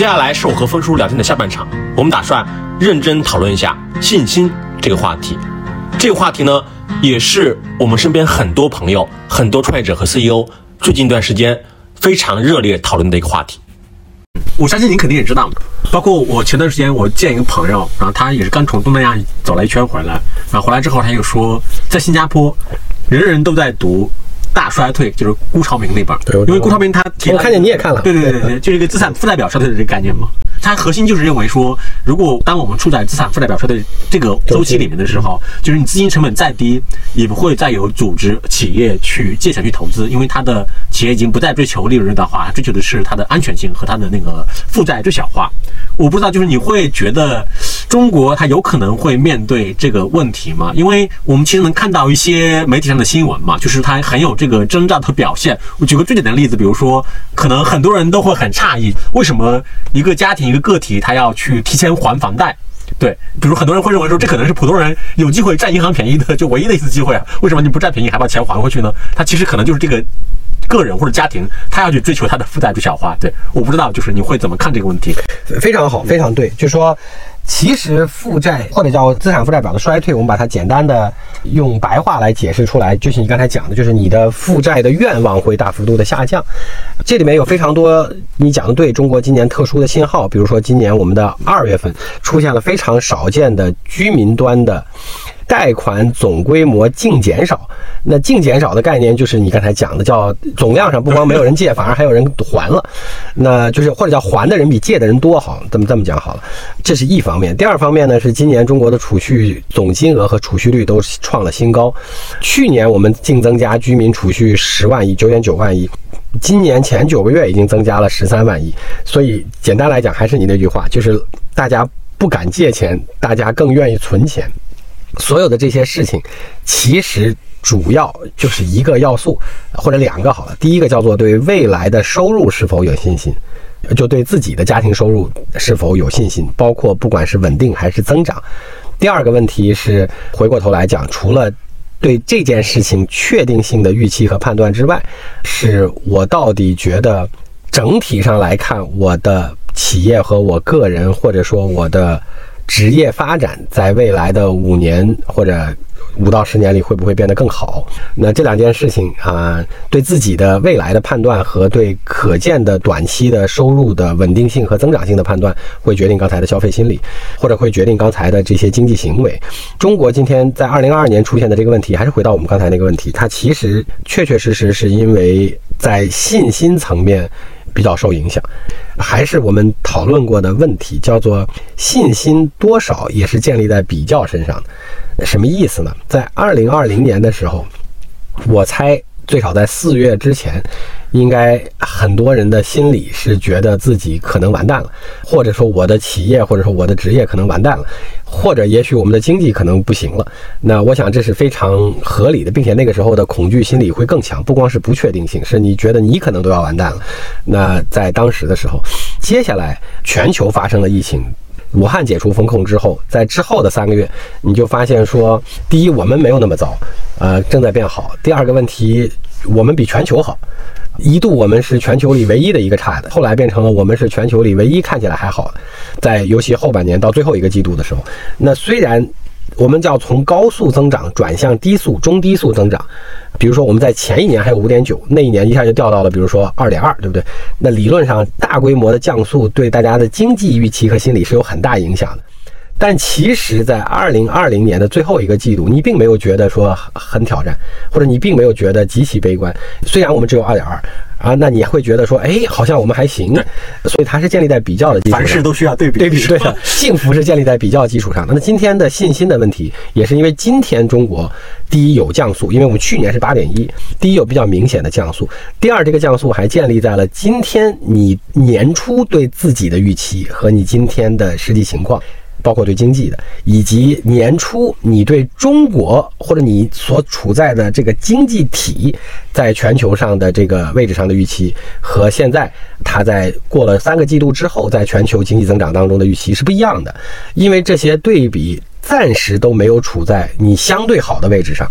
接下来是我和峰叔聊天的下半场，我们打算认真讨论一下信心这个话题。这个话题呢，也是我们身边很多朋友、很多创业者和 CEO 最近一段时间非常热烈讨论的一个话题。我相信您肯定也知道，包括我前段时间我见一个朋友，然后他也是刚从东南亚走了一圈回来，然后回来之后他又说，在新加坡，人人都在读。大衰退就是辜朝明那本，对，因为辜朝明他提，我看见你也看了，对对对对，就是一个资产负债表衰退的这个概念嘛。它核心就是认为说，如果当我们处在资产负债表衰退这个周期里面的时候，就是你资金成本再低，也不会再有组织企业去借钱去投资，因为它的企业已经不再追求利润的话，追求的是它的安全性和它的那个负债最小化。我不知道，就是你会觉得中国它有可能会面对这个问题吗？因为我们其实能看到一些媒体上的新闻嘛，就是它很有这个征兆的表现。我举个最简单的例子，比如说，可能很多人都会很诧异，为什么一个家庭一个个体他要去提前还房贷？对，比如很多人会认为说，这可能是普通人有机会占银行便宜的就唯一的一次机会啊，为什么你不占便宜还把钱还回去呢？他其实可能就是这个。个人或者家庭，他要去追求他的负债最小化。对，我不知道，就是你会怎么看这个问题？非常好，非常对。就是说，其实负债或者叫资产负债表的衰退，我们把它简单的用白话来解释出来，就是你刚才讲的，就是你的负债的愿望会大幅度的下降。这里面有非常多你讲的对中国今年特殊的信号，比如说今年我们的二月份出现了非常少见的居民端的。贷款总规模净减少，那净减少的概念就是你刚才讲的，叫总量上不光没有人借，反而还有人还了，那就是或者叫还的人比借的人多，好，这么这么讲好了，这是一方面。第二方面呢，是今年中国的储蓄总金额和储蓄率都创了新高。去年我们净增加居民储蓄十万亿，九点九万亿，今年前九个月已经增加了十三万亿。所以简单来讲，还是你那句话，就是大家不敢借钱，大家更愿意存钱。所有的这些事情，其实主要就是一个要素，或者两个好了。第一个叫做对未来的收入是否有信心，就对自己的家庭收入是否有信心，包括不管是稳定还是增长。第二个问题是回过头来讲，除了对这件事情确定性的预期和判断之外，是我到底觉得整体上来看，我的企业和我个人，或者说我的。职业发展在未来的五年或者五到十年里会不会变得更好？那这两件事情啊，对自己的未来的判断和对可见的短期的收入的稳定性和增长性的判断，会决定刚才的消费心理，或者会决定刚才的这些经济行为。中国今天在二零二二年出现的这个问题，还是回到我们刚才那个问题，它其实确确实实是因为在信心层面。比较受影响，还是我们讨论过的问题，叫做信心多少也是建立在比较身上的。什么意思呢？在二零二零年的时候，我猜。最少在四月之前，应该很多人的心里是觉得自己可能完蛋了，或者说我的企业或者说我的职业可能完蛋了，或者也许我们的经济可能不行了。那我想这是非常合理的，并且那个时候的恐惧心理会更强，不光是不确定性，是你觉得你可能都要完蛋了。那在当时的时候，接下来全球发生了疫情。武汉解除封控之后，在之后的三个月，你就发现说，第一，我们没有那么糟，呃，正在变好。第二个问题，我们比全球好，一度我们是全球里唯一的一个差的，后来变成了我们是全球里唯一看起来还好。在尤其后半年到最后一个季度的时候，那虽然。我们叫从高速增长转向低速、中低速增长。比如说，我们在前一年还有五点九，那一年一下就掉到了，比如说二点二，对不对？那理论上大规模的降速对大家的经济预期和心理是有很大影响的。但其实，在二零二零年的最后一个季度，你并没有觉得说很挑战，或者你并没有觉得极其悲观。虽然我们只有二点二。啊，那你会觉得说，哎，好像我们还行，所以它是建立在比较的基础上。凡事都需要对比，对比对的。幸福是建立在比较基础上。那么今天的信心的问题，也是因为今天中国第一有降速，因为我们去年是八点一，第一有比较明显的降速。第二，这个降速还建立在了今天你年初对自己的预期和你今天的实际情况。包括对经济的，以及年初你对中国或者你所处在的这个经济体在全球上的这个位置上的预期，和现在它在过了三个季度之后，在全球经济增长当中的预期是不一样的，因为这些对比暂时都没有处在你相对好的位置上，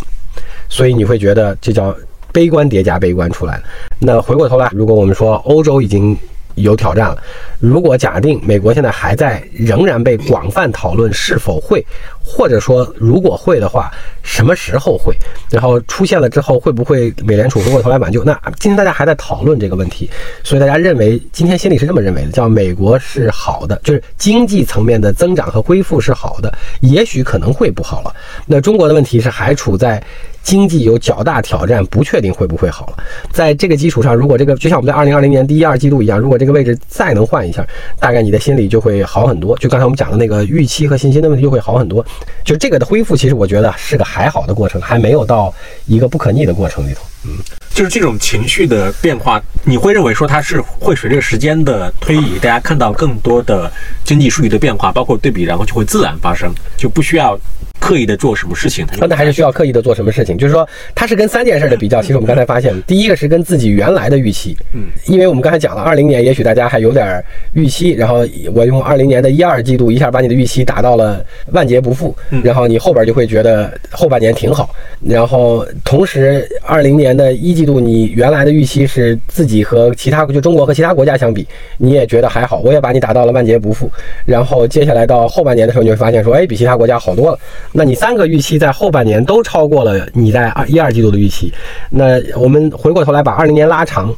所以你会觉得这叫悲观叠加悲观出来了。那回过头来，如果我们说欧洲已经。有挑战了。如果假定美国现在还在仍然被广泛讨论是否会，或者说如果会的话，什么时候会？然后出现了之后会不会美联储回过头来挽救？那今天大家还在讨论这个问题，所以大家认为今天心里是这么认为的，叫美国是好的，就是经济层面的增长和恢复是好的，也许可能会不好了。那中国的问题是还处在。经济有较大挑战，不确定会不会好了。在这个基础上，如果这个就像我们在二零二零年第一二季度一样，如果这个位置再能换一下，大概你的心里就会好很多。就刚才我们讲的那个预期和信心的问题就会好很多。就这个的恢复，其实我觉得是个还好的过程，还没有到一个不可逆的过程里头。嗯，就是这种情绪的变化，你会认为说它是会随着时间的推移，大家看到更多的经济数据的变化，包括对比，然后就会自然发生，就不需要。刻意的做什么事情，那还是需要刻意的做什么事情。就是说，它是跟三件事的比较。其实我们刚才发现，第一个是跟自己原来的预期，嗯，因为我们刚才讲了，二零年也许大家还有点预期，然后我用二零年的一二季度一下把你的预期打到了万劫不复，然后你后边就会觉得后半年挺好。然后同时，二零年的一季度你原来的预期是自己和其他就中国和其他国家相比，你也觉得还好，我也把你打到了万劫不复。然后接下来到后半年的时候，你会发现说，哎，比其他国家好多了。那你三个预期在后半年都超过了你在二一二季度的预期，那我们回过头来把二零年拉长，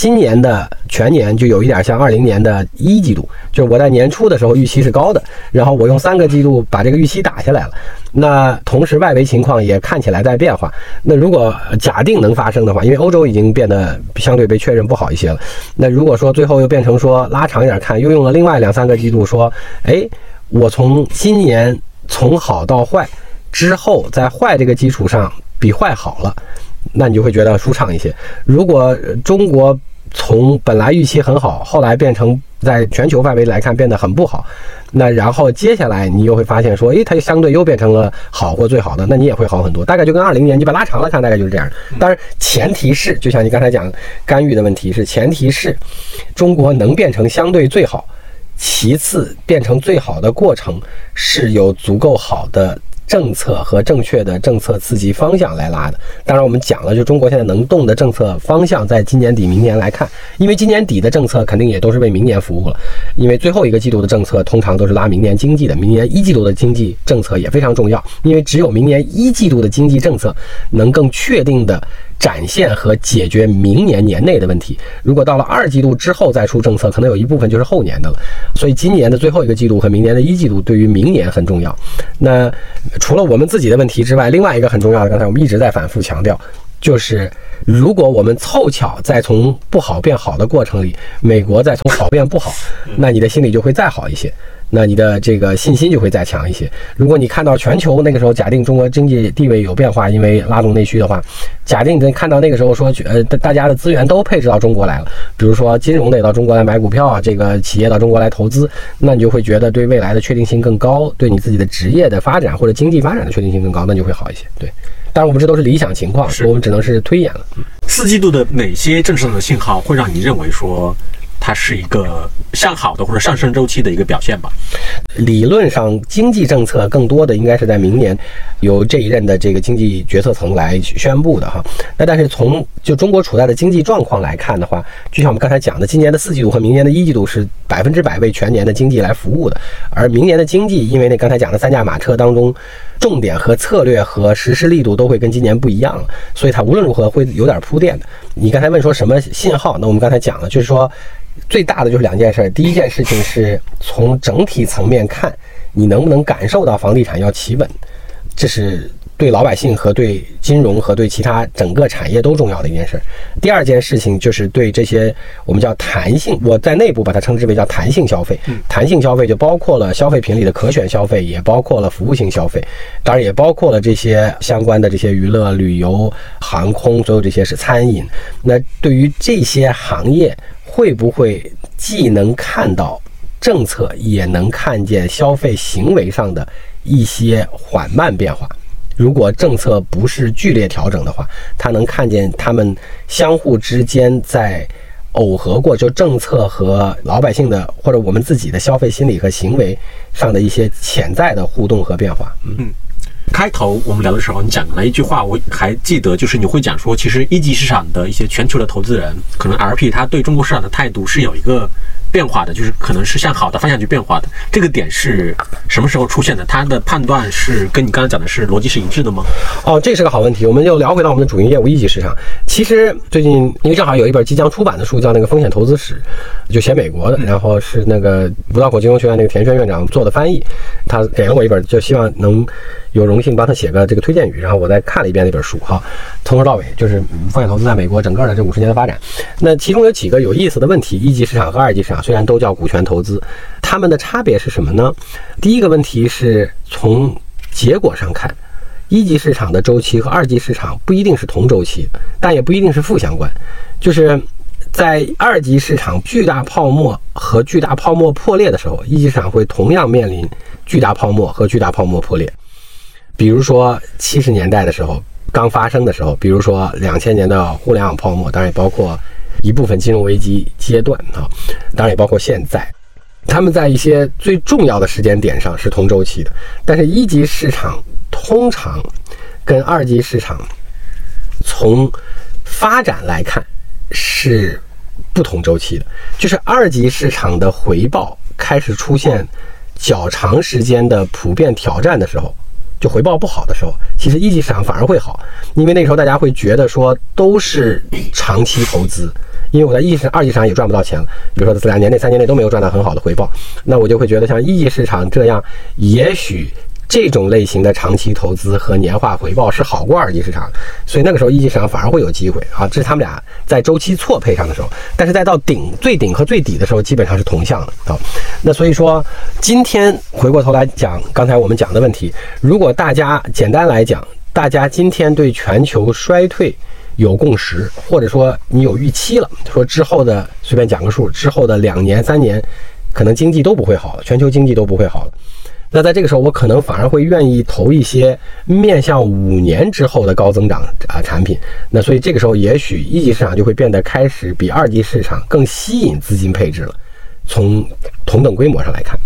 今年的全年就有一点像二零年的一季度，就是我在年初的时候预期是高的，然后我用三个季度把这个预期打下来了。那同时外围情况也看起来在变化。那如果假定能发生的话，因为欧洲已经变得相对被确认不好一些了，那如果说最后又变成说拉长一点看，又用了另外两三个季度说，哎，我从今年。从好到坏之后，在坏这个基础上比坏好了，那你就会觉得舒畅一些。如果中国从本来预期很好，后来变成在全球范围来看变得很不好，那然后接下来你又会发现说，诶，它就相对又变成了好或最好的，那你也会好很多。大概就跟二零年你把拉长了看，大概就是这样。当然，前提是就像你刚才讲干预的问题是，前提是中国能变成相对最好。其次，变成最好的过程是有足够好的政策和正确的政策刺激方向来拉的。当然，我们讲了，就中国现在能动的政策方向，在今年底、明年来看，因为今年底的政策肯定也都是为明年服务了。因为最后一个季度的政策通常都是拉明年经济的，明年一季度的经济政策也非常重要，因为只有明年一季度的经济政策能更确定的。展现和解决明年年内的问题。如果到了二季度之后再出政策，可能有一部分就是后年的了。所以今年的最后一个季度和明年的一季度对于明年很重要。那除了我们自己的问题之外，另外一个很重要的，刚才我们一直在反复强调，就是如果我们凑巧在从不好变好的过程里，美国在从好变不好，那你的心里就会再好一些。那你的这个信心就会再强一些。如果你看到全球那个时候假定中国经济地位有变化，因为拉动内需的话，假定你看到那个时候说，呃，大家的资源都配置到中国来了，比如说金融的也到中国来买股票啊，这个企业到中国来投资，那你就会觉得对未来的确定性更高，对你自己的职业的发展或者经济发展的确定性更高，那就会好一些。对，当然我们这都是理想情况，我们只能是推演了。四季度的哪些政策的信号会让你认为说？它是一个向好的或者上升周期的一个表现吧。理论上，经济政策更多的应该是在明年由这一任的这个经济决策层来宣布的哈。那但是从就中国处在的经济状况来看的话，就像我们刚才讲的，今年的四季度和明年的一季度是百分之百为全年的经济来服务的。而明年的经济，因为那刚才讲的三驾马车当中，重点和策略和实施力度都会跟今年不一样了，所以它无论如何会有点铺垫的。你刚才问说什么信号？那我们刚才讲了，就是说。最大的就是两件事，第一件事情是从整体层面看，你能不能感受到房地产要企稳，这是对老百姓和对金融和对其他整个产业都重要的一件事。第二件事情就是对这些我们叫弹性，我在内部把它称之为叫弹性消费。弹性消费就包括了消费品里的可选消费，也包括了服务性消费，当然也包括了这些相关的这些娱乐、旅游、航空，所有这些是餐饮。那对于这些行业。会不会既能看到政策，也能看见消费行为上的一些缓慢变化？如果政策不是剧烈调整的话，他能看见他们相互之间在耦合过，就政策和老百姓的或者我们自己的消费心理和行为上的一些潜在的互动和变化。嗯。开头我们聊的时候，你讲了一句话，我还记得，就是你会讲说，其实一级市场的一些全球的投资人，可能 LP 他对中国市场的态度是有一个变化的，就是可能是向好的方向去变化的。这个点是什么时候出现的？他的判断是跟你刚才讲的是逻辑是一致的吗？哦，这是个好问题。我们又聊回到我们的主营业务一级市场。其实最近因为正好有一本即将出版的书，叫那个《风险投资史》，就写美国的，然后是那个五道口金融学院那个田轩院长做的翻译，他给了我一本，就希望能有荣幸帮他写个这个推荐语。然后我再看了一遍那本书，哈，从头到尾就是风险投资在美国整个的这五十年的发展。那其中有几个有意思的问题：一级市场和二级市场虽然都叫股权投资，它们的差别是什么呢？第一个问题是从结果上看。一级市场的周期和二级市场不一定是同周期，但也不一定是负相关。就是在二级市场巨大泡沫和巨大泡沫破裂的时候，一级市场会同样面临巨大泡沫和巨大泡沫破裂。比如说七十年代的时候刚发生的时候，比如说两千年的互联网泡沫，当然也包括一部分金融危机阶段啊，当然也包括现在。他们在一些最重要的时间点上是同周期的，但是一级市场通常跟二级市场从发展来看是不同周期的。就是二级市场的回报开始出现较长时间的普遍挑战的时候，就回报不好的时候，其实一级市场反而会好，因为那时候大家会觉得说都是长期投资。因为我在一级、二级市场也赚不到钱了，比如说这两年内、三年内都没有赚到很好的回报，那我就会觉得像一级市场这样，也许这种类型的长期投资和年化回报是好过二级市场，所以那个时候一级市场反而会有机会啊。这是他们俩在周期错配上的时候，但是再到顶最顶和最底的时候基本上是同向的啊。那所以说，今天回过头来讲刚才我们讲的问题，如果大家简单来讲，大家今天对全球衰退。有共识，或者说你有预期了，说之后的随便讲个数，之后的两年三年，可能经济都不会好了，全球经济都不会好了。那在这个时候，我可能反而会愿意投一些面向五年之后的高增长啊产品。那所以这个时候，也许一级市场就会变得开始比二级市场更吸引资金配置了。从同等规模上来看，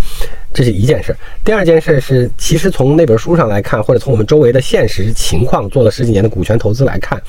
这是一件事。第二件事是，其实从那本书上来看，或者从我们周围的现实情况，做了十几年的股权投资来看。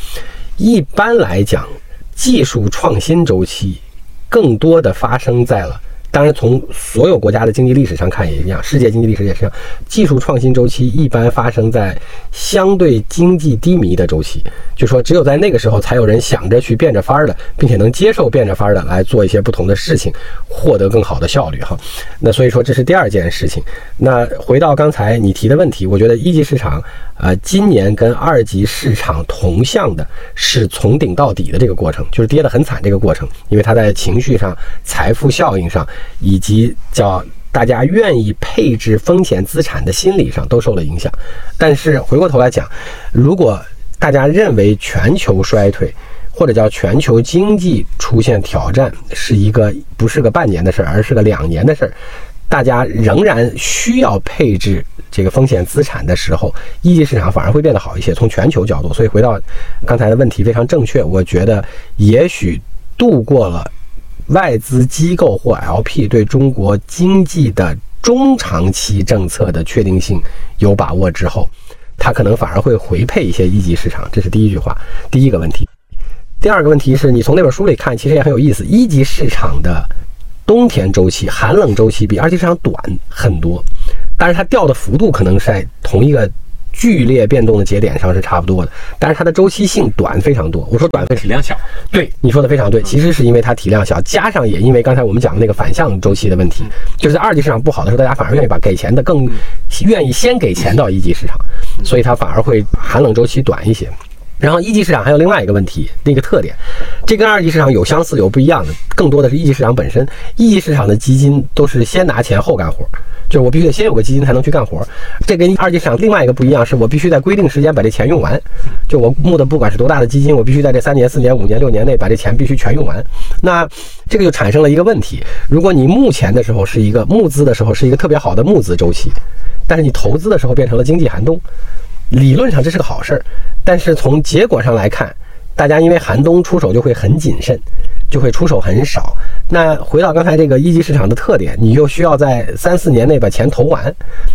一般来讲，技术创新周期更多的发生在了。当然，从所有国家的经济历史上看也一样，世界经济历史也是一样。技术创新周期一般发生在相对经济低迷的周期，就说只有在那个时候，才有人想着去变着法儿的，并且能接受变着法儿的来做一些不同的事情，获得更好的效率哈。那所以说这是第二件事情。那回到刚才你提的问题，我觉得一级市场呃今年跟二级市场同向的是从顶到底的这个过程，就是跌得很惨这个过程，因为它在情绪上、财富效应上。以及叫大家愿意配置风险资产的心理上都受了影响。但是回过头来讲，如果大家认为全球衰退或者叫全球经济出现挑战是一个不是个半年的事儿，而是个两年的事儿，大家仍然需要配置这个风险资产的时候，一级市场反而会变得好一些。从全球角度，所以回到刚才的问题非常正确，我觉得也许度过了。外资机构或 LP 对中国经济的中长期政策的确定性有把握之后，他可能反而会回配一些一级市场。这是第一句话，第一个问题。第二个问题是你从那本书里看，其实也很有意思。一级市场的冬天周期、寒冷周期比二级市场短很多，但是它掉的幅度可能是在同一个。剧烈变动的节点上是差不多的，但是它的周期性短非常多。我说短，体量小。对，你说的非常对。其实是因为它体量小，加上也因为刚才我们讲的那个反向周期的问题，就是在二级市场不好的时候，大家反而愿意把给钱的更愿意先给钱到一级市场，所以它反而会寒冷周期短一些。然后一级市场还有另外一个问题，那个特点，这跟二级市场有相似有不一样的，更多的是一级市场本身。一级市场的基金都是先拿钱后干活。就是我必须得先有个基金才能去干活，这跟二级市场另外一个不一样，是我必须在规定时间把这钱用完。就我募的不管是多大的基金，我必须在这三年、四年、五年、六年内把这钱必须全用完。那这个就产生了一个问题：如果你目前的时候是一个募资的时候是一个特别好的募资周期，但是你投资的时候变成了经济寒冬，理论上这是个好事儿，但是从结果上来看，大家因为寒冬出手就会很谨慎，就会出手很少。那回到刚才这个一级市场的特点，你又需要在三四年内把钱投完。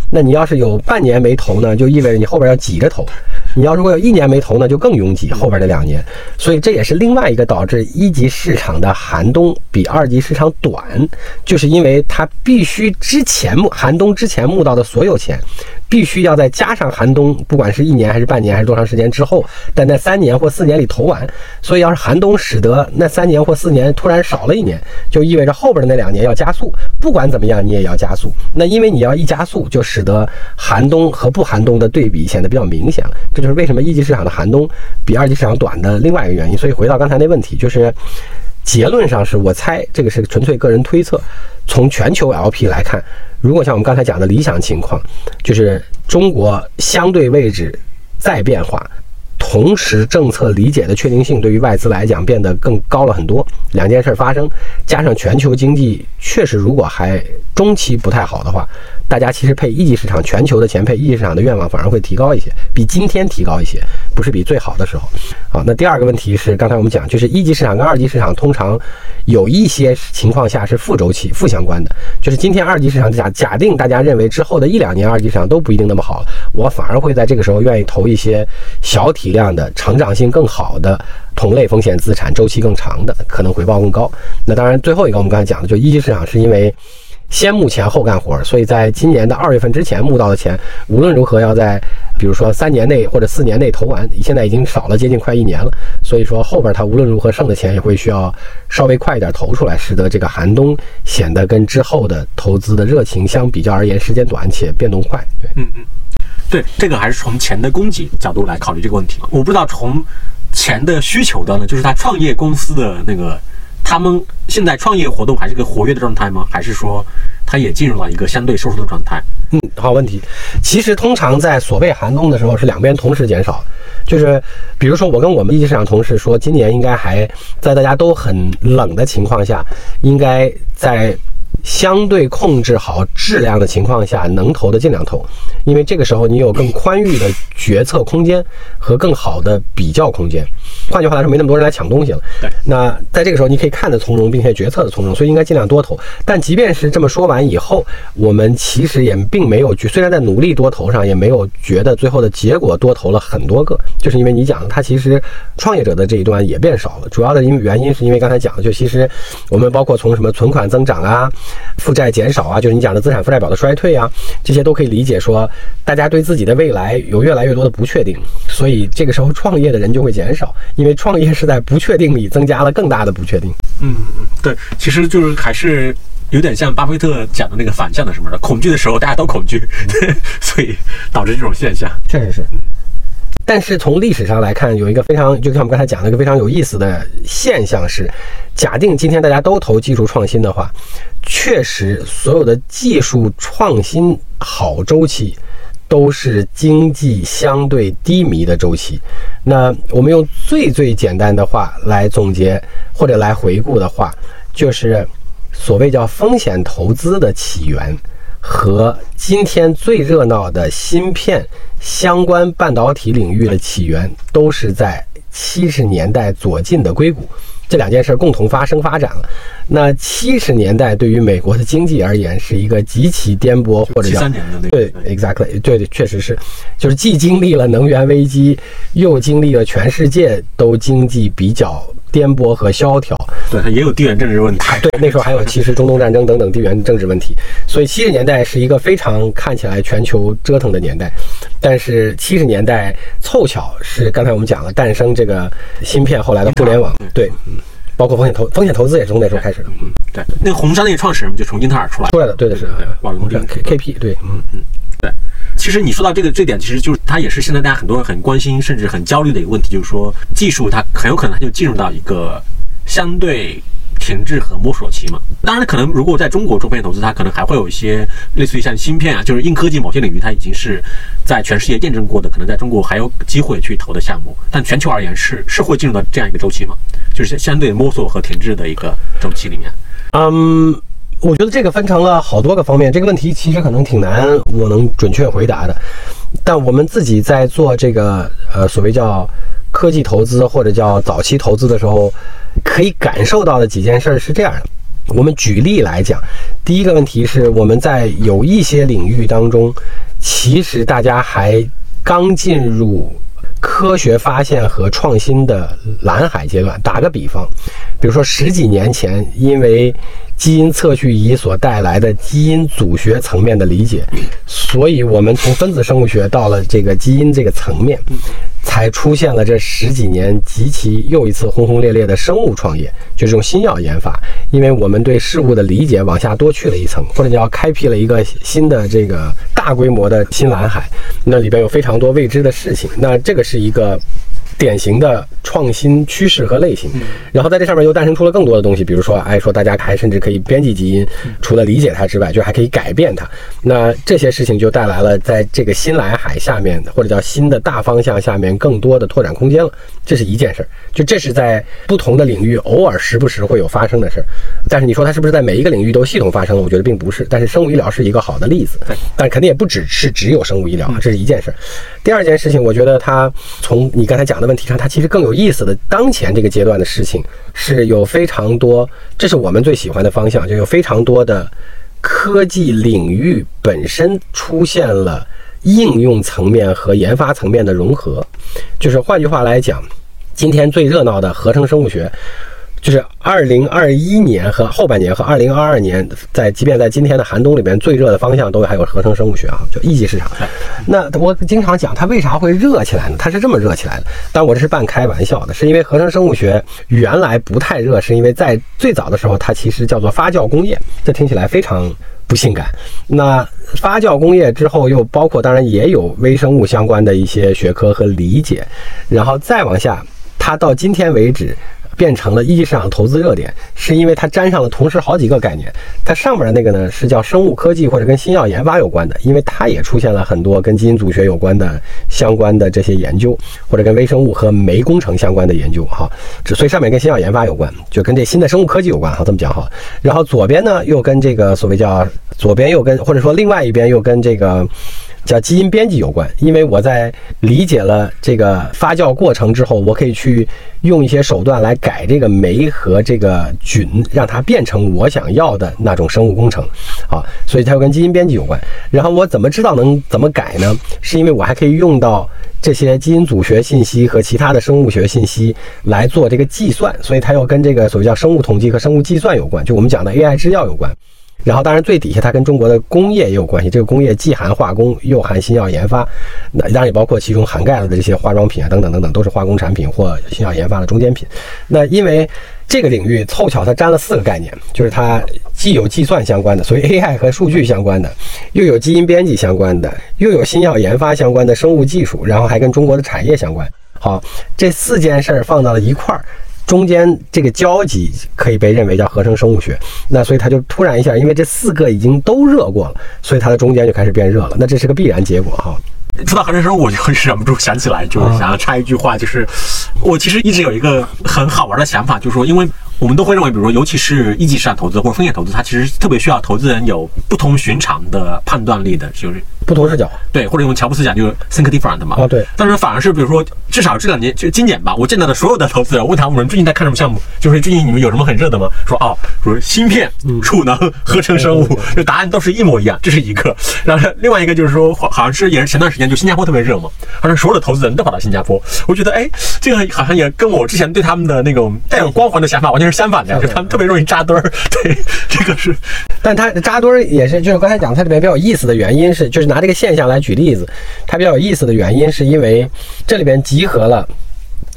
那你要是有半年没投呢，就意味着你后边要挤着投；你要如果有一年没投呢，就更拥挤后边的两年。所以这也是另外一个导致一级市场的寒冬比二级市场短，就是因为它必须之前募寒冬之前募到的所有钱，必须要再加上寒冬，不管是一年还是半年还是多长时间之后，但在三年或四年里投完。所以要是寒冬使得那三年或四年突然少了一年，就意味着后边的那两年要加速。不管怎么样，你也要加速。那因为你要一加速，就使得寒冬和不寒冬的对比显得比较明显了。这就是为什么一级市场的寒冬比二级市场短的另外一个原因。所以回到刚才那问题，就是结论上是我猜这个是纯粹个人推测。从全球 LP 来看，如果像我们刚才讲的理想情况，就是中国相对位置再变化。同时，政策理解的确定性对于外资来讲变得更高了很多。两件事发生，加上全球经济确实如果还中期不太好的话，大家其实配一级市场全球的钱配一级市场的愿望反而会提高一些，比今天提高一些，不是比最好的时候。好，那第二个问题是，刚才我们讲，就是一级市场跟二级市场通常有一些情况下是负周期、负相关的。就是今天二级市场假假定大家认为之后的一两年二级市场都不一定那么好，我反而会在这个时候愿意投一些小体量的、成长性更好的同类风险资产，周期更长的，可能回报更高。那当然，最后一个我们刚才讲的，就一级市场是因为。先募钱后干活，所以在今年的二月份之前募到的钱，无论如何要在，比如说三年内或者四年内投完，现在已经少了接近快一年了。所以说后边它无论如何剩的钱也会需要稍微快一点投出来，使得这个寒冬显得跟之后的投资的热情相比较而言时间短且变动快。对，嗯嗯，对，这个还是从钱的供给角度来考虑这个问题。我不知道从钱的需求端呢，就是他创业公司的那个。他们现在创业活动还是个活跃的状态吗？还是说，它也进入了一个相对收缩的状态？嗯，好问题。其实通常在所谓寒冬的时候，是两边同时减少。就是，比如说我跟我们一级市场同事说，今年应该还在大家都很冷的情况下，应该在。相对控制好质量的情况下，能投的尽量投，因为这个时候你有更宽裕的决策空间和更好的比较空间。换句话来说，没那么多人来抢东西了。对，那在这个时候你可以看得从容，并且决策的从容，所以应该尽量多投。但即便是这么说完以后，我们其实也并没有，虽然在努力多投上，也没有觉得最后的结果多投了很多个，就是因为你讲的，它其实创业者的这一端也变少了。主要的因原因是因为刚才讲的，就其实我们包括从什么存款增长啊。负债减少啊，就是你讲的资产负债表的衰退啊，这些都可以理解。说大家对自己的未来有越来越多的不确定，所以这个时候创业的人就会减少，因为创业是在不确定里增加了更大的不确定。嗯嗯，对，其实就是还是有点像巴菲特讲的那个反向的什么的，恐惧的时候大家都恐惧，所以导致这种现象。确实是。但是从历史上来看，有一个非常，就像我们刚才讲的一个非常有意思的现象是，假定今天大家都投技术创新的话，确实所有的技术创新好周期都是经济相对低迷的周期。那我们用最最简单的话来总结或者来回顾的话，就是所谓叫风险投资的起源。和今天最热闹的芯片相关半导体领域的起源，都是在七十年代左近的硅谷。这两件事共同发生发展了。那七十年代对于美国的经济而言是一个极其颠簸，或者叫对，exactly，对对，确实是，就是既经历了能源危机，又经历了全世界都经济比较颠簸和萧条。对，它也有地缘政治问题。对，那时候还有其实中东战争等等地缘政治问题。所以七十年代是一个非常看起来全球折腾的年代。但是七十年代凑巧是刚才我们讲了诞生这个芯片，后来的互联网，对，嗯，包括风险投风险投资也是从那时候开始的，嗯，对，那个红杉那个创始人就从英特尔出来出来的，对的是，瓦隆 K K P，对，嗯。嗯，对，其实你说到这个这点，其实就是它也是现在大家很多人很关心甚至很焦虑的一个问题，就是说技术它很有可能它就进入到一个相对。停滞和摸索期嘛，当然可能如果在中国做风险投资，它可能还会有一些类似于像芯片啊，就是硬科技某些领域，它已经是在全世界验证过的，可能在中国还有机会去投的项目。但全球而言，是是会进入到这样一个周期吗？就是相对摸索和停滞的一个周期里面。嗯，我觉得这个分成了好多个方面，这个问题其实可能挺难我能准确回答的。但我们自己在做这个呃所谓叫。科技投资或者叫早期投资的时候，可以感受到的几件事是这样的。我们举例来讲，第一个问题是我们在有一些领域当中，其实大家还刚进入科学发现和创新的蓝海阶段。打个比方，比如说十几年前，因为基因测序仪所带来的基因组学层面的理解，所以我们从分子生物学到了这个基因这个层面。才出现了这十几年极其又一次轰轰烈烈的生物创业，就是用新药研发。因为我们对事物的理解往下多去了一层，或者叫开辟了一个新的这个大规模的新蓝海，那里边有非常多未知的事情。那这个是一个。典型的创新趋势和类型，然后在这上面又诞生出了更多的东西，比如说，哎，说大家还甚至可以编辑基因，除了理解它之外，就还可以改变它。那这些事情就带来了在这个新蓝海下面，或者叫新的大方向下面更多的拓展空间了。这是一件事儿，就这是在不同的领域偶尔时不时会有发生的事儿。但是你说它是不是在每一个领域都系统发生了？我觉得并不是。但是生物医疗是一个好的例子，但肯定也不只是只有生物医疗，这是一件事儿。第二件事情，我觉得它从你刚才讲的问题上，它其实更有意思的当前这个阶段的事情是有非常多，这是我们最喜欢的方向，就有非常多的科技领域本身出现了应用层面和研发层面的融合。就是换句话来讲，今天最热闹的合成生物学。就是二零二一年和后半年和二零二二年，在即便在今天的寒冬里边，最热的方向都还有合成生物学啊，就一级市场。那我经常讲它为啥会热起来呢？它是这么热起来的，但我这是半开玩笑的，是因为合成生物学原来不太热，是因为在最早的时候它其实叫做发酵工业，这听起来非常不性感。那发酵工业之后又包括，当然也有微生物相关的一些学科和理解，然后再往下，它到今天为止。变成了一级市场投资热点，是因为它沾上了同时好几个概念。它上面的那个呢是叫生物科技或者跟新药研发有关的，因为它也出现了很多跟基因组学有关的相关的这些研究，或者跟微生物和酶工程相关的研究。哈，所以上面跟新药研发有关，就跟这新的生物科技有关。哈，这么讲哈。然后左边呢又跟这个所谓叫左边又跟或者说另外一边又跟这个。叫基因编辑有关，因为我在理解了这个发酵过程之后，我可以去用一些手段来改这个酶和这个菌，让它变成我想要的那种生物工程，啊，所以它又跟基因编辑有关。然后我怎么知道能怎么改呢？是因为我还可以用到这些基因组学信息和其他的生物学信息来做这个计算，所以它又跟这个所谓叫生物统计和生物计算有关，就我们讲的 AI 制药有关。然后，当然最底下它跟中国的工业也有关系。这个工业既含化工，又含新药研发，那当然也包括其中涵盖了的这些化妆品啊等等等等，都是化工产品或新药研发的中间品。那因为这个领域凑巧它沾了四个概念，就是它既有计算相关的，所以 AI 和数据相关的，又有基因编辑相关的，又有新药研发相关的生物技术，然后还跟中国的产业相关。好，这四件事儿放到了一块儿。中间这个交集可以被认为叫合成生物学，那所以它就突然一下，因为这四个已经都热过了，所以它的中间就开始变热了。那这是个必然结果哈。说到合成生物，我就忍不住想起来，就是想要插一句话，就是我其实一直有一个很好玩的想法，就是说，因为。我们都会认为，比如说，尤其是一级市场投资或者风险投资，它其实特别需要投资人有不同寻常的判断力的，就是不同视角。对，或者用乔布斯讲，就是 think different 嘛。哦，对。但是反而是，比如说，至少这两年就今年吧，我见到的所有的投资人问他们最近在看什么项目，就是最近你们有什么很热的吗？说哦，说芯片、储能、合成生物，这答案都是一模一样。这是一个。然后另外一个就是说，好像是也是前段时间就新加坡特别热嘛，好像所有的投资人都跑到新加坡。我觉得，哎，这个好像也跟我之前对他们的那种带有光环的想法完全是。相反的，就他们特别容易扎堆儿。对，这个是，但他扎堆儿也是，就是刚才讲他里面比较有意思的原因是，就是拿这个现象来举例子，它比较有意思的原因是因为这里边集合了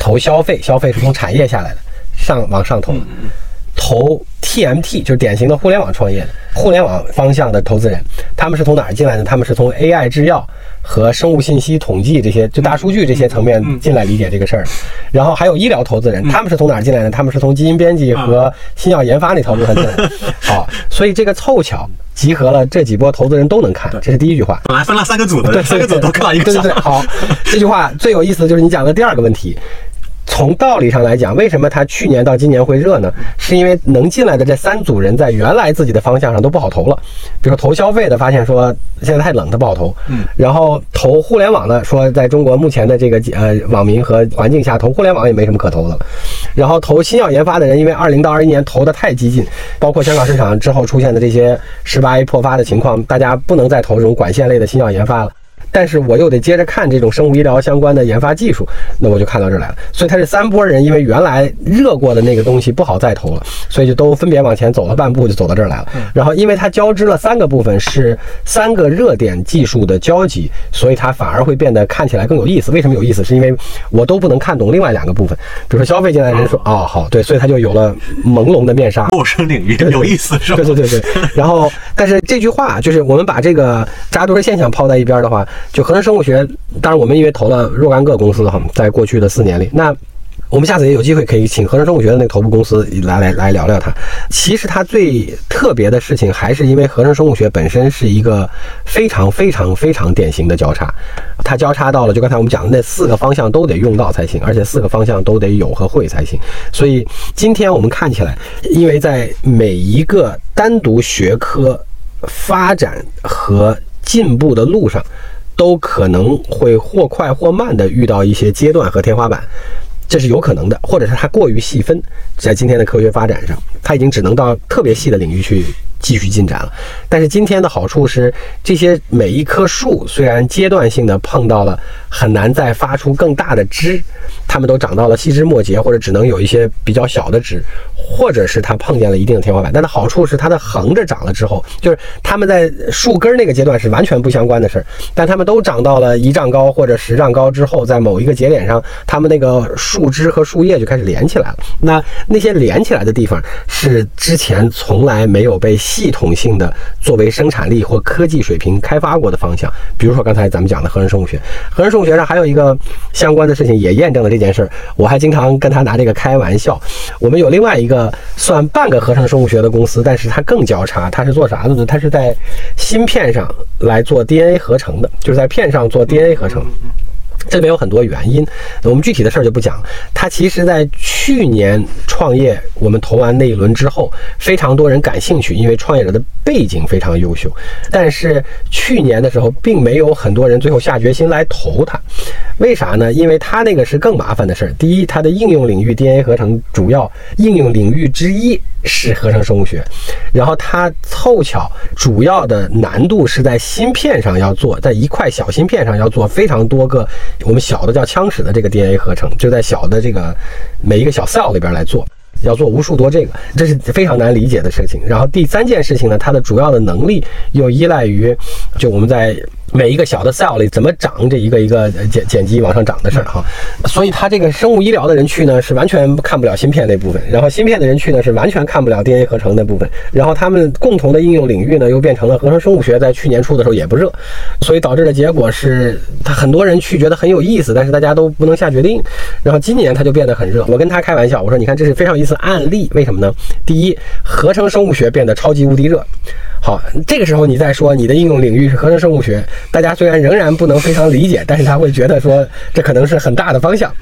投消费，消费是从产业下来的，上往上投，投 TMT 就是典型的互联网创业的，互联网方向的投资人，他们是从哪儿进来的？他们是从 AI 制药。和生物信息统计这些，就大数据这些层面进来理解这个事儿，然后还有医疗投资人，他们是从哪儿进来的？他们是从基因编辑和新药研发那条路上进来。好，所以这个凑巧集合了这几波投资人都能看，这是第一句话。本来分了三个组的，三个组都看到一个。对对对。好，这句话最有意思的就是你讲的第二个问题。从道理上来讲，为什么它去年到今年会热呢？是因为能进来的这三组人在原来自己的方向上都不好投了，比如说投消费的，发现说现在太冷，它不好投。嗯。然后投互联网的，说在中国目前的这个呃网民和环境下，投互联网也没什么可投的了。然后投新药研发的人，因为二零到二一年投的太激进，包括香港市场之后出现的这些十八 A 破发的情况，大家不能再投这种管线类的新药研发了。但是我又得接着看这种生物医疗相关的研发技术，那我就看到这儿来了。所以他这三波人，因为原来热过的那个东西不好再投了，所以就都分别往前走了半步，就走到这儿来了。然后因为它交织了三个部分，是三个热点技术的交集，所以它反而会变得看起来更有意思。为什么有意思？是因为我都不能看懂另外两个部分。比如说消费进来的人说，哦好，对，所以他就有了朦胧的面纱。陌生领域有意思是吧？对对对对。然后，但是这句话就是我们把这个扎堆现象抛在一边的话。就合成生物学，当然我们因为投了若干个公司哈，在过去的四年里，那我们下次也有机会可以请合成生物学的那个头部公司来来来聊聊它。其实它最特别的事情，还是因为合成生物学本身是一个非常非常非常典型的交叉，它交叉到了就刚才我们讲的那四个方向都得用到才行，而且四个方向都得有和会才行。所以今天我们看起来，因为在每一个单独学科发展和进步的路上。都可能会或快或慢的遇到一些阶段和天花板，这是有可能的，或者是它过于细分，在今天的科学发展上，它已经只能到特别细的领域去继续进展了。但是今天的好处是，这些每一棵树虽然阶段性的碰到了很难再发出更大的枝，它们都长到了细枝末节，或者只能有一些比较小的枝。或者是它碰见了一定的天花板，但它好处是它的横着长了之后，就是它们在树根那个阶段是完全不相关的事儿，但它们都长到了一丈高或者十丈高之后，在某一个节点上，它们那个树枝和树叶就开始连起来了。那那些连起来的地方是之前从来没有被系统性的作为生产力或科技水平开发过的方向。比如说刚才咱们讲的合成生物学，合成生物学上还有一个相关的事情也验证了这件事儿。我还经常跟他拿这个开玩笑。我们有另外一个。呃算半个合成生物学的公司，但是它更交叉，它是做啥的呢？它是在芯片上来做 DNA 合成的，就是在片上做 DNA 合成。这里面有很多原因，我们具体的事儿就不讲。它其实，在去年创业，我们投完那一轮之后，非常多人感兴趣，因为创业者的背景非常优秀。但是去年的时候，并没有很多人最后下决心来投它。为啥呢？因为它那个是更麻烦的事儿。第一，它的应用领域 DNA 合成主要应用领域之一是合成生物学，然后它凑巧主要的难度是在芯片上要做，在一块小芯片上要做非常多个。我们小的叫枪矢的这个 DNA 合成，就在小的这个每一个小 cell 里边来做，要做无数多这个，这是非常难理解的事情。然后第三件事情呢，它的主要的能力又依赖于，就我们在。每一个小的 cell 里怎么长这一个一个碱碱基往上涨的事儿哈，所以他这个生物医疗的人去呢是完全看不了芯片那部分，然后芯片的人去呢是完全看不了 DNA 合成那部分，然后他们共同的应用领域呢又变成了合成生物学，在去年初的时候也不热，所以导致的结果是他很多人去觉得很有意思，但是大家都不能下决定，然后今年他就变得很热。我跟他开玩笑，我说你看这是非常有意思案例，为什么呢？第一，合成生物学变得超级无敌热。好，这个时候你再说你的应用领域是合成生物学，大家虽然仍然不能非常理解，但是他会觉得说这可能是很大的方向。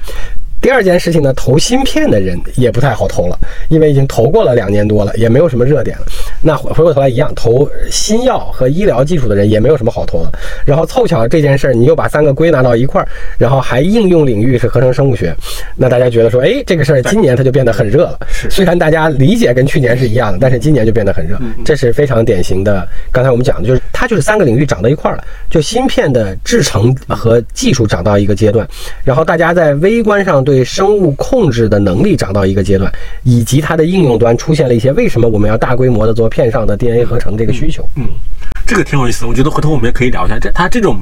第二件事情呢，投芯片的人也不太好投了，因为已经投过了两年多了，也没有什么热点了。那回回过头来一样，投新药和医疗技术的人也没有什么好投的。然后凑巧这件事儿，你又把三个归纳到一块儿，然后还应用领域是合成生物学，那大家觉得说，哎，这个事儿今年它就变得很热了。虽然大家理解跟去年是一样的，但是今年就变得很热，这是非常典型的。刚才我们讲的就是，它就是三个领域长到一块儿了，就芯片的制成和技术长到一个阶段，然后大家在微观上对。对生物控制的能力涨到一个阶段，以及它的应用端出现了一些为什么我们要大规模的做片上的 DNA 合成这个需求？嗯，这个挺有意思，我觉得回头我们也可以聊一下。这它这种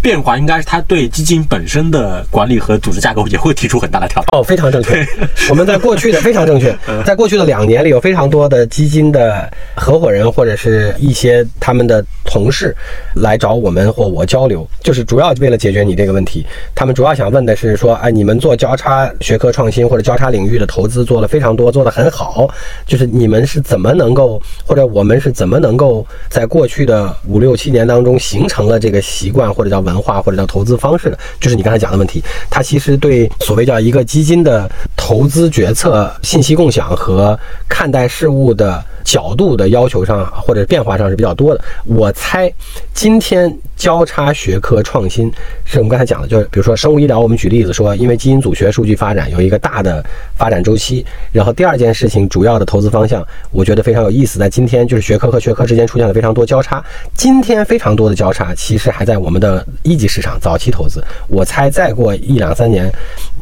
变化，应该是它对基金本身的管理和组织架构也会提出很大的挑战。哦，非常正确。我们在过去的 非常正确，在过去的两年里，有非常多的基金的合伙人或者是一些他们的同事来找我们或我交流，就是主要为了解决你这个问题。他们主要想问的是说，哎，你们做交叉。学科创新或者交叉领域的投资做了非常多，做得很好。就是你们是怎么能够，或者我们是怎么能够在过去的五六七年当中形成了这个习惯，或者叫文化，或者叫投资方式的，就是你刚才讲的问题。它其实对所谓叫一个基金的投资决策、信息共享和看待事物的角度的要求上，或者变化上是比较多的。我猜今天交叉学科创新是我们刚才讲的，就是比如说生物医疗，我们举例子说，因为基因组学术数据发展有一个大的发展周期。然后第二件事情，主要的投资方向，我觉得非常有意思，在今天就是学科和学科之间出现了非常多交叉。今天非常多的交叉，其实还在我们的一级市场早期投资。我猜再过一两三年，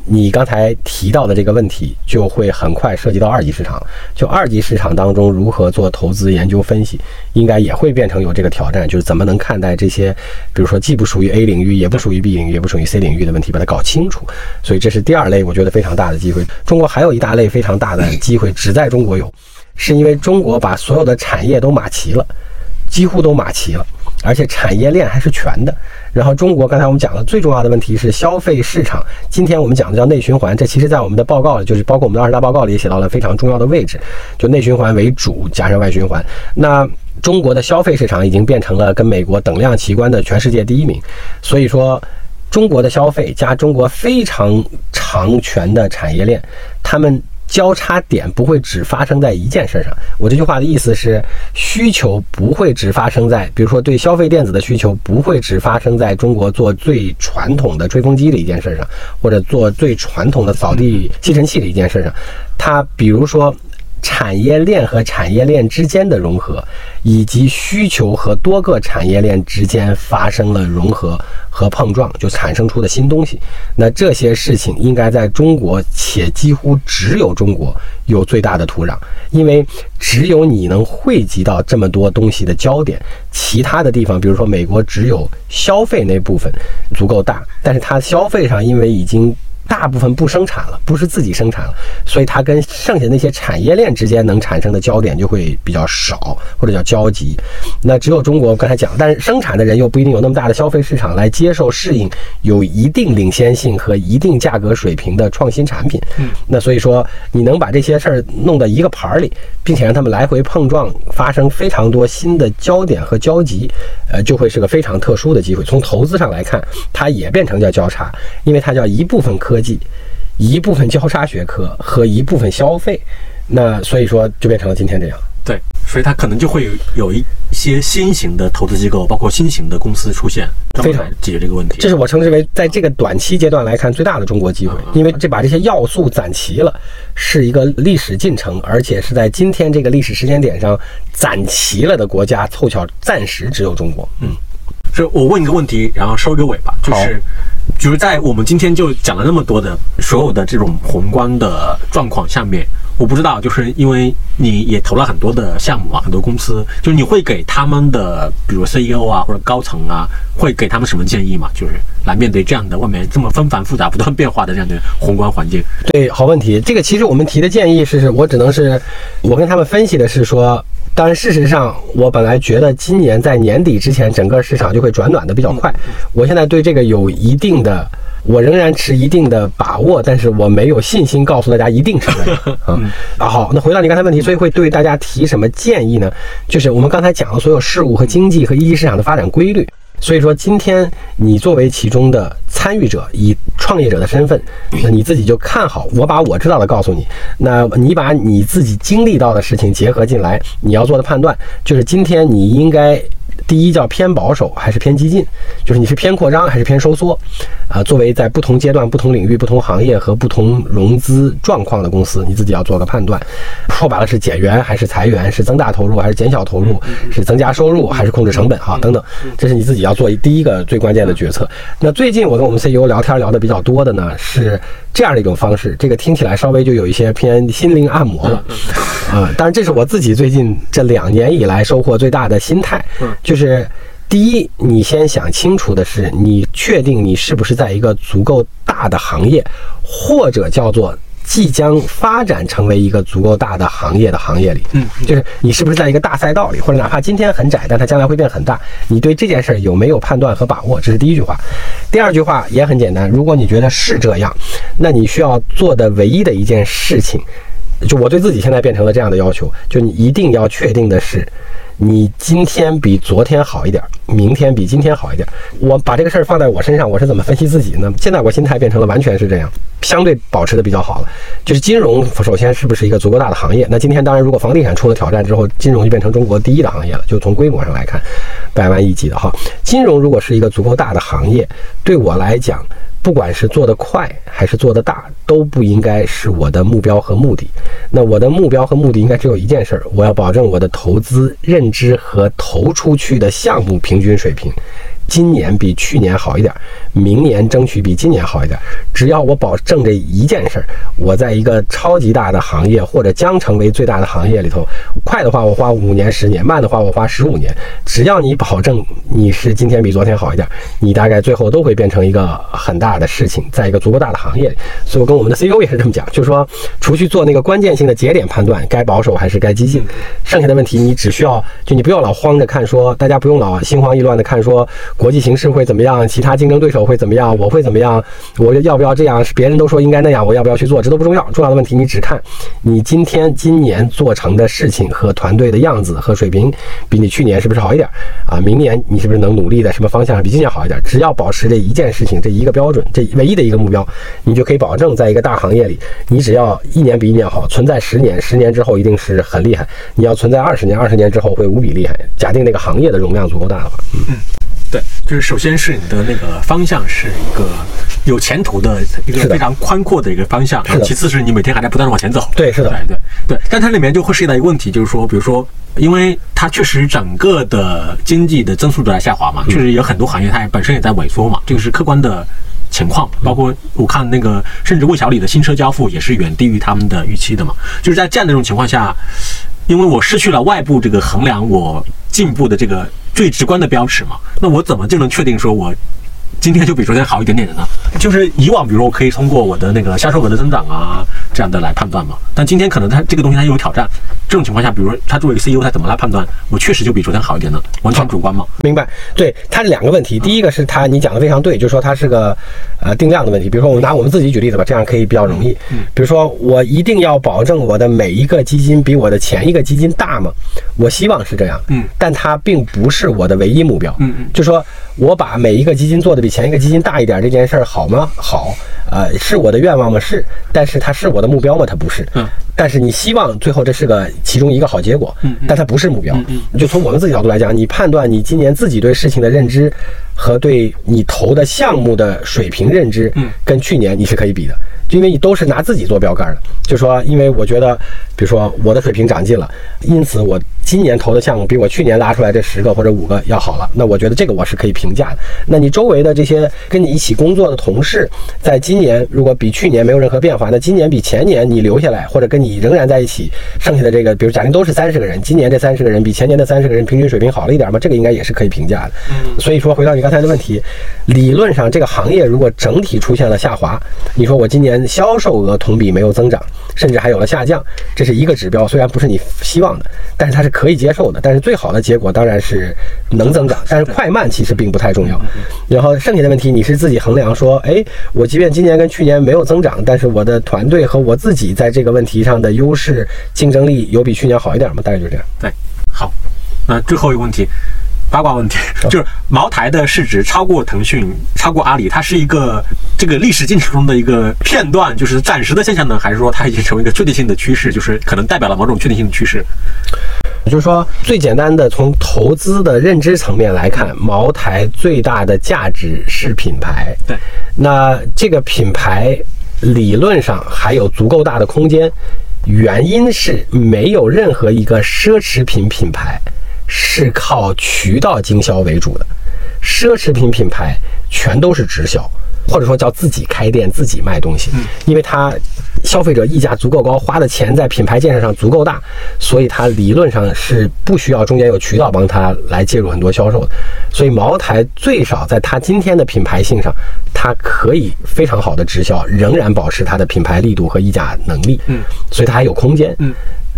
你刚才提到的这个问题就会很快涉及到二级市场。就二级市场当中如何做投资研究分析，应该也会变成有这个挑战，就是怎么能看待这些，比如说既不属于 A 领域，也不属于 B 领域，也不属于 C 领域的问题，把它搞清楚。所以这是第二类，我觉得非常大的机会。中国还有一大类非常大的机会，只在中国有，是因为中国把所有的产业都码齐了，几乎都码齐了，而且产业链还是全的。然后中国刚才我们讲了最重要的问题是消费市场，今天我们讲的叫内循环，这其实在我们的报告里，就是包括我们的二十大报告里也写到了非常重要的位置，就内循环为主加上外循环。那中国的消费市场已经变成了跟美国等量齐观的全世界第一名，所以说中国的消费加中国非常长全的产业链，他们。交叉点不会只发生在一件事上。我这句话的意思是，需求不会只发生在，比如说对消费电子的需求不会只发生在中国做最传统的吹风机的一件事上，或者做最传统的扫地吸尘器的一件事上。它比如说。产业链和产业链之间的融合，以及需求和多个产业链之间发生了融合和碰撞，就产生出的新东西。那这些事情应该在中国，且几乎只有中国有最大的土壤，因为只有你能汇集到这么多东西的焦点。其他的地方，比如说美国，只有消费那部分足够大，但是它消费上因为已经。大部分不生产了，不是自己生产了，所以它跟剩下那些产业链之间能产生的焦点就会比较少，或者叫交集。那只有中国刚才讲，但是生产的人又不一定有那么大的消费市场来接受适应有一定领先性和一定价格水平的创新产品。嗯，那所以说你能把这些事儿弄到一个盘儿里，并且让他们来回碰撞，发生非常多新的焦点和交集，呃，就会是个非常特殊的机会。从投资上来看，它也变成叫交叉，因为它叫一部分科。科技一部分交叉学科和一部分消费，那所以说就变成了今天这样。对，所以它可能就会有一些新型的投资机构，包括新型的公司出现，非常解决这个问题。这是我称之为在这个短期阶段来看最大的中国机会，因为这把这些要素攒齐了，是一个历史进程，而且是在今天这个历史时间点上攒齐了的国家，凑巧暂时只有中国。嗯，是我问一个问题，然后收一个尾巴，就是。就是在我们今天就讲了那么多的所有的这种宏观的状况下面，我不知道，就是因为你也投了很多的项目啊，很多公司，就是你会给他们的，比如 CEO 啊或者高层啊，会给他们什么建议吗？就是来面对这样的外面这么纷繁复杂、不断变化的这样的宏观环境。对，好问题。这个其实我们提的建议是，我只能是我跟他们分析的是说。当然，事实上，我本来觉得今年在年底之前，整个市场就会转暖的比较快。我现在对这个有一定的，我仍然持一定的把握，但是我没有信心告诉大家一定是这样 啊。啊，好，那回到你刚才问题，所以会对大家提什么建议呢？就是我们刚才讲的所有事物和经济和一级市场的发展规律。所以说，今天你作为其中的参与者，以创业者的身份，那你自己就看好。我把我知道的告诉你，那你把你自己经历到的事情结合进来，你要做的判断就是今天你应该。第一叫偏保守还是偏激进，就是你是偏扩张还是偏收缩，啊，作为在不同阶段、不同领域、不同行业和不同融资状况的公司，你自己要做个判断。说白了是减员还是裁员，是增大投入还是减小投入，是增加收入还是控制成本，哈，等等，这是你自己要做第一个最关键的决策。那最近我跟我们 CEO 聊天聊的比较多的呢，是这样的一种方式，这个听起来稍微就有一些偏心灵按摩了，啊，当然这是我自己最近这两年以来收获最大的心态。就是第一，你先想清楚的是，你确定你是不是在一个足够大的行业，或者叫做即将发展成为一个足够大的行业的行业里？嗯，就是你是不是在一个大赛道里，或者哪怕今天很窄，但它将来会变很大？你对这件事儿有没有判断和把握？这是第一句话。第二句话也很简单，如果你觉得是这样，那你需要做的唯一的一件事情。就我对自己现在变成了这样的要求，就你一定要确定的是。你今天比昨天好一点，明天比今天好一点。我把这个事儿放在我身上，我是怎么分析自己呢？现在我心态变成了完全是这样，相对保持的比较好了。就是金融，首先是不是一个足够大的行业？那今天当然，如果房地产出了挑战之后，金融就变成中国第一的行业了。就从规模上来看，百万亿级的哈，金融如果是一个足够大的行业，对我来讲。不管是做得快还是做得大，都不应该是我的目标和目的。那我的目标和目的应该只有一件事儿：我要保证我的投资认知和投出去的项目平均水平。今年比去年好一点，明年争取比今年好一点。只要我保证这一件事儿，我在一个超级大的行业或者将成为最大的行业里头，快的话我花五年十年，慢的话我花十五年。只要你保证你是今天比昨天好一点，你大概最后都会变成一个很大的事情，在一个足够大的行业里。所以我跟我们的 CEO 也是这么讲，就是说，除去做那个关键性的节点判断，该保守还是该激进，剩下的问题你只需要就你不要老慌着看，说大家不用老心慌意乱的看说。国际形势会怎么样？其他竞争对手会怎么样？我会怎么样？我要不要这样？别人都说应该那样，我要不要去做？这都不重要。重要的问题，你只看你今天、今年做成的事情和团队的样子和水平，比你去年是不是好一点？啊，明年你是不是能努力在什么方向上比今年好一点？只要保持这一件事情，这一个标准，这唯一的一个目标，你就可以保证在一个大行业里，你只要一年比一年好，存在十年，十年之后一定是很厉害。你要存在二十年，二十年之后会无比厉害。假定那个行业的容量足够大的话，嗯。对，就是首先是你的那个方向是一个有前途的一个非常宽阔的一个方向，其次是你每天还在不断的往前走。对，是的，对对对。但它里面就会涉及到一个问题，就是说，比如说，因为它确实整个的经济的增速都在下滑嘛，确实有很多行业它本身也在萎缩嘛，这个是客观的情况。包括我看那个，甚至魏小李的新车交付也是远低于他们的预期的嘛。就是在这样的一种情况下，因为我失去了外部这个衡量我进步的这个。最直观的标尺嘛，那我怎么就能确定说我今天就比昨天好一点点的呢？就是以往，比如我可以通过我的那个销售额的增长啊这样的来判断嘛，但今天可能它这个东西它有挑战。这种情况下，比如说他作为一个 CEO，他怎么来判断我确实就比昨天好一点呢？完全主观吗？明白。对，它是两个问题。第一个是他，你讲的非常对，就是说它是个呃定量的问题。比如说我们拿我们自己举例子吧，这样可以比较容易。嗯。比如说我一定要保证我的每一个基金比我的前一个基金大吗？我希望是这样。嗯。但它并不是我的唯一目标。嗯嗯。就说我把每一个基金做的比前一个基金大一点这件事儿好吗？好。呃，是我的愿望吗？是。但是它是我的目标吗？它不是。嗯。但是你希望最后这是个其中一个好结果，嗯，但它不是目标，嗯，就从我们自己角度来讲，你判断你今年自己对事情的认知和对你投的项目的水平认知，嗯，跟去年你是可以比的，就因为你都是拿自己做标杆的，就说因为我觉得，比如说我的水平长进了，因此我。今年投的项目比我去年拉出来这十个或者五个要好了，那我觉得这个我是可以评价的。那你周围的这些跟你一起工作的同事，在今年如果比去年没有任何变化，那今年比前年你留下来或者跟你仍然在一起，剩下的这个，比如假定都是三十个人，今年这三十个人比前年的三十个人平均水平好了一点吗？这个应该也是可以评价的。嗯，所以说回到你刚才的问题，理论上这个行业如果整体出现了下滑，你说我今年销售额同比没有增长，甚至还有了下降，这是一个指标，虽然不是你希望的，但是它是。可以接受的，但是最好的结果当然是能增长，但是快慢其实并不太重要。然后剩下的问题你是自己衡量，说，哎，我即便今年跟去年没有增长，但是我的团队和我自己在这个问题上的优势竞争力有比去年好一点吗？大概就这样。对，好，那最后一个问题。八卦问题就是茅台的市值超过腾讯，超过阿里，它是一个这个历史进程中的一个片段，就是暂时的现象呢，还是说它已经成为一个确定性的趋势，就是可能代表了某种确定性的趋势？就是说，最简单的从投资的认知层面来看，茅台最大的价值是品牌。对，那这个品牌理论上还有足够大的空间，原因是没有任何一个奢侈品品牌。是靠渠道经销为主的，奢侈品品牌全都是直销，或者说叫自己开店自己卖东西，因为它消费者溢价足够高，花的钱在品牌建设上足够大，所以它理论上是不需要中间有渠道帮他来介入很多销售的。所以茅台最少在它今天的品牌性上，它可以非常好的直销，仍然保持它的品牌力度和溢价能力。嗯，所以它还有空间。嗯。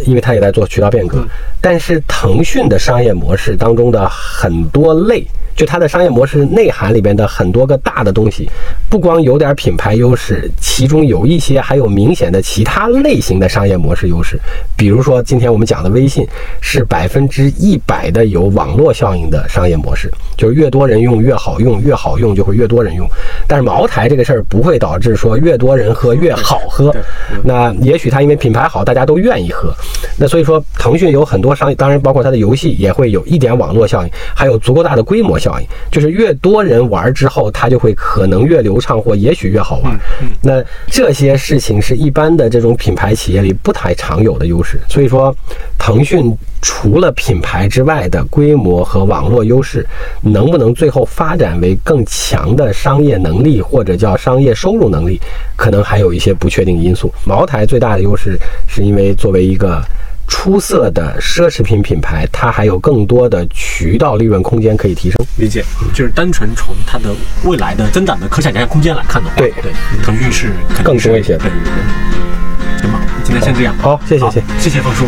因为它也在做渠道变革，但是腾讯的商业模式当中的很多类，就它的商业模式内涵里边的很多个大的东西，不光有点品牌优势，其中有一些还有明显的其他类型的商业模式优势。比如说，今天我们讲的微信是百分之一百的有网络效应的商业模式，就是越多人用越好用，越好用就会越多人用。但是茅台这个事儿不会导致说越多人喝越好喝，那也许它因为品牌好，大家都愿意喝。那所以说，腾讯有很多商业，当然包括它的游戏也会有一点网络效应，还有足够大的规模效应，就是越多人玩之后，它就会可能越流畅或也许越好玩。那这些事情是一般的这种品牌企业里不太常有的优势。所以说，腾讯除了品牌之外的规模和网络优势，能不能最后发展为更强的商业能力或者叫商业收入能力，可能还有一些不确定因素。茅台最大的优势是因为作为一个出色的奢侈品品牌，它还有更多的渠道利润空间可以提升。理解，就是单纯从它的未来的增长的可想象空间来看的话，对对，腾讯是是更多一些对对对。行吧，今天先这样。好，谢谢谢。谢谢方叔。